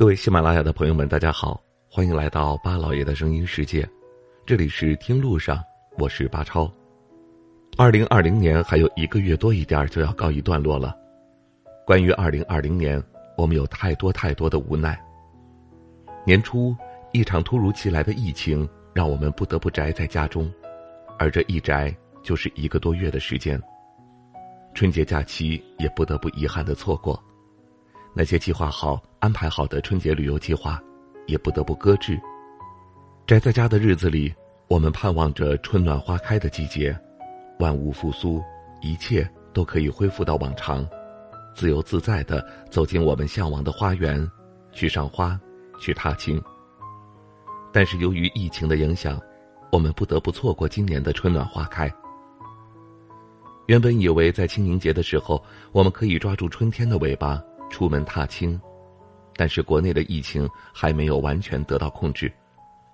各位喜马拉雅的朋友们，大家好，欢迎来到巴老爷的声音世界，这里是听路上，我是巴超。二零二零年还有一个月多一点就要告一段落了，关于二零二零年，我们有太多太多的无奈。年初，一场突如其来的疫情让我们不得不宅在家中，而这一宅就是一个多月的时间。春节假期也不得不遗憾的错过。那些计划好、安排好的春节旅游计划，也不得不搁置。宅在家的日子里，我们盼望着春暖花开的季节，万物复苏，一切都可以恢复到往常，自由自在的走进我们向往的花园，去赏花，去踏青。但是由于疫情的影响，我们不得不错过今年的春暖花开。原本以为在清明节的时候，我们可以抓住春天的尾巴。出门踏青，但是国内的疫情还没有完全得到控制，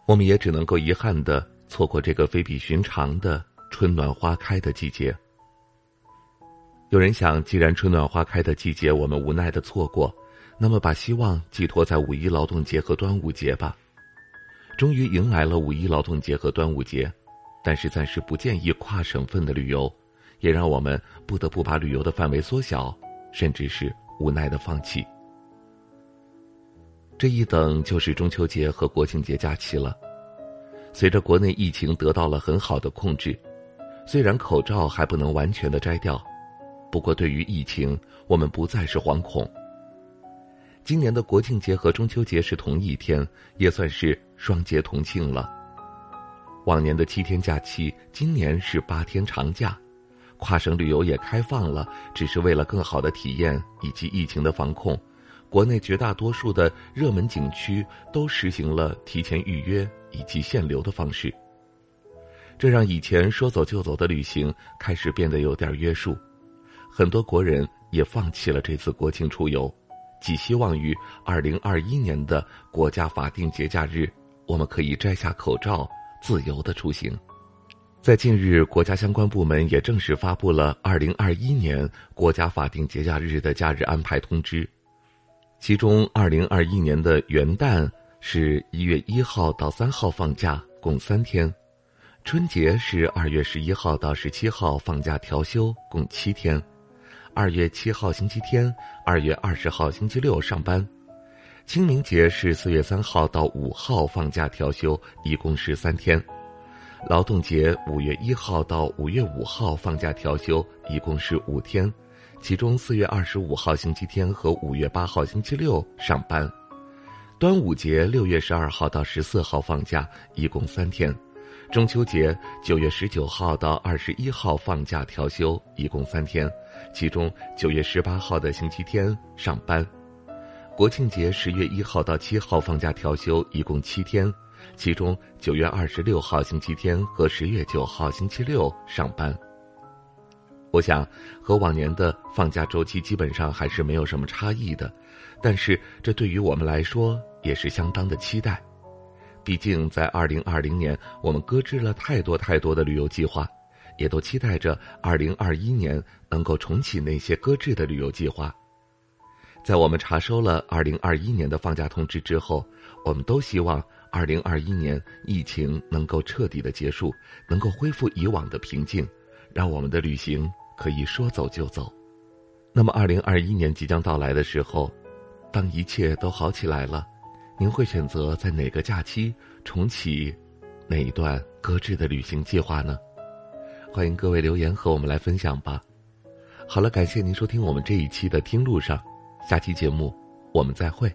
我们也只能够遗憾的错过这个非比寻常的春暖花开的季节。有人想，既然春暖花开的季节我们无奈的错过，那么把希望寄托在五一劳动节和端午节吧。终于迎来了五一劳动节和端午节，但是暂时不建议跨省份的旅游，也让我们不得不把旅游的范围缩小，甚至是。无奈的放弃，这一等就是中秋节和国庆节假期了。随着国内疫情得到了很好的控制，虽然口罩还不能完全的摘掉，不过对于疫情，我们不再是惶恐。今年的国庆节和中秋节是同一天，也算是双节同庆了。往年的七天假期，今年是八天长假。跨省旅游也开放了，只是为了更好的体验以及疫情的防控。国内绝大多数的热门景区都实行了提前预约以及限流的方式，这让以前说走就走的旅行开始变得有点约束。很多国人也放弃了这次国庆出游，寄希望于二零二一年的国家法定节假日，我们可以摘下口罩，自由的出行。在近日，国家相关部门也正式发布了二零二一年国家法定节假日的假日安排通知。其中，二零二一年的元旦是一月一号到三号放假，共三天；春节是二月十一号到十七号放假调休，共七天；二月七号星期天，二月二十号星期六上班；清明节是四月三号到五号放假调休，一共是三天。劳动节五月一号到五月五号放假调休，一共是五天，其中四月二十五号星期天和五月八号星期六上班。端午节六月十二号到十四号放假，一共三天。中秋节九月十九号到二十一号放假调休，一共三天，其中九月十八号的星期天上班。国庆节十月一号到七号放假调休，一共七天。其中九月二十六号星期天和十月九号星期六上班。我想和往年的放假周期基本上还是没有什么差异的，但是这对于我们来说也是相当的期待。毕竟在二零二零年，我们搁置了太多太多的旅游计划，也都期待着二零二一年能够重启那些搁置的旅游计划。在我们查收了二零二一年的放假通知之后，我们都希望。二零二一年疫情能够彻底的结束，能够恢复以往的平静，让我们的旅行可以说走就走。那么，二零二一年即将到来的时候，当一切都好起来了，您会选择在哪个假期重启哪一段搁置的旅行计划呢？欢迎各位留言和我们来分享吧。好了，感谢您收听我们这一期的听路上，下期节目我们再会。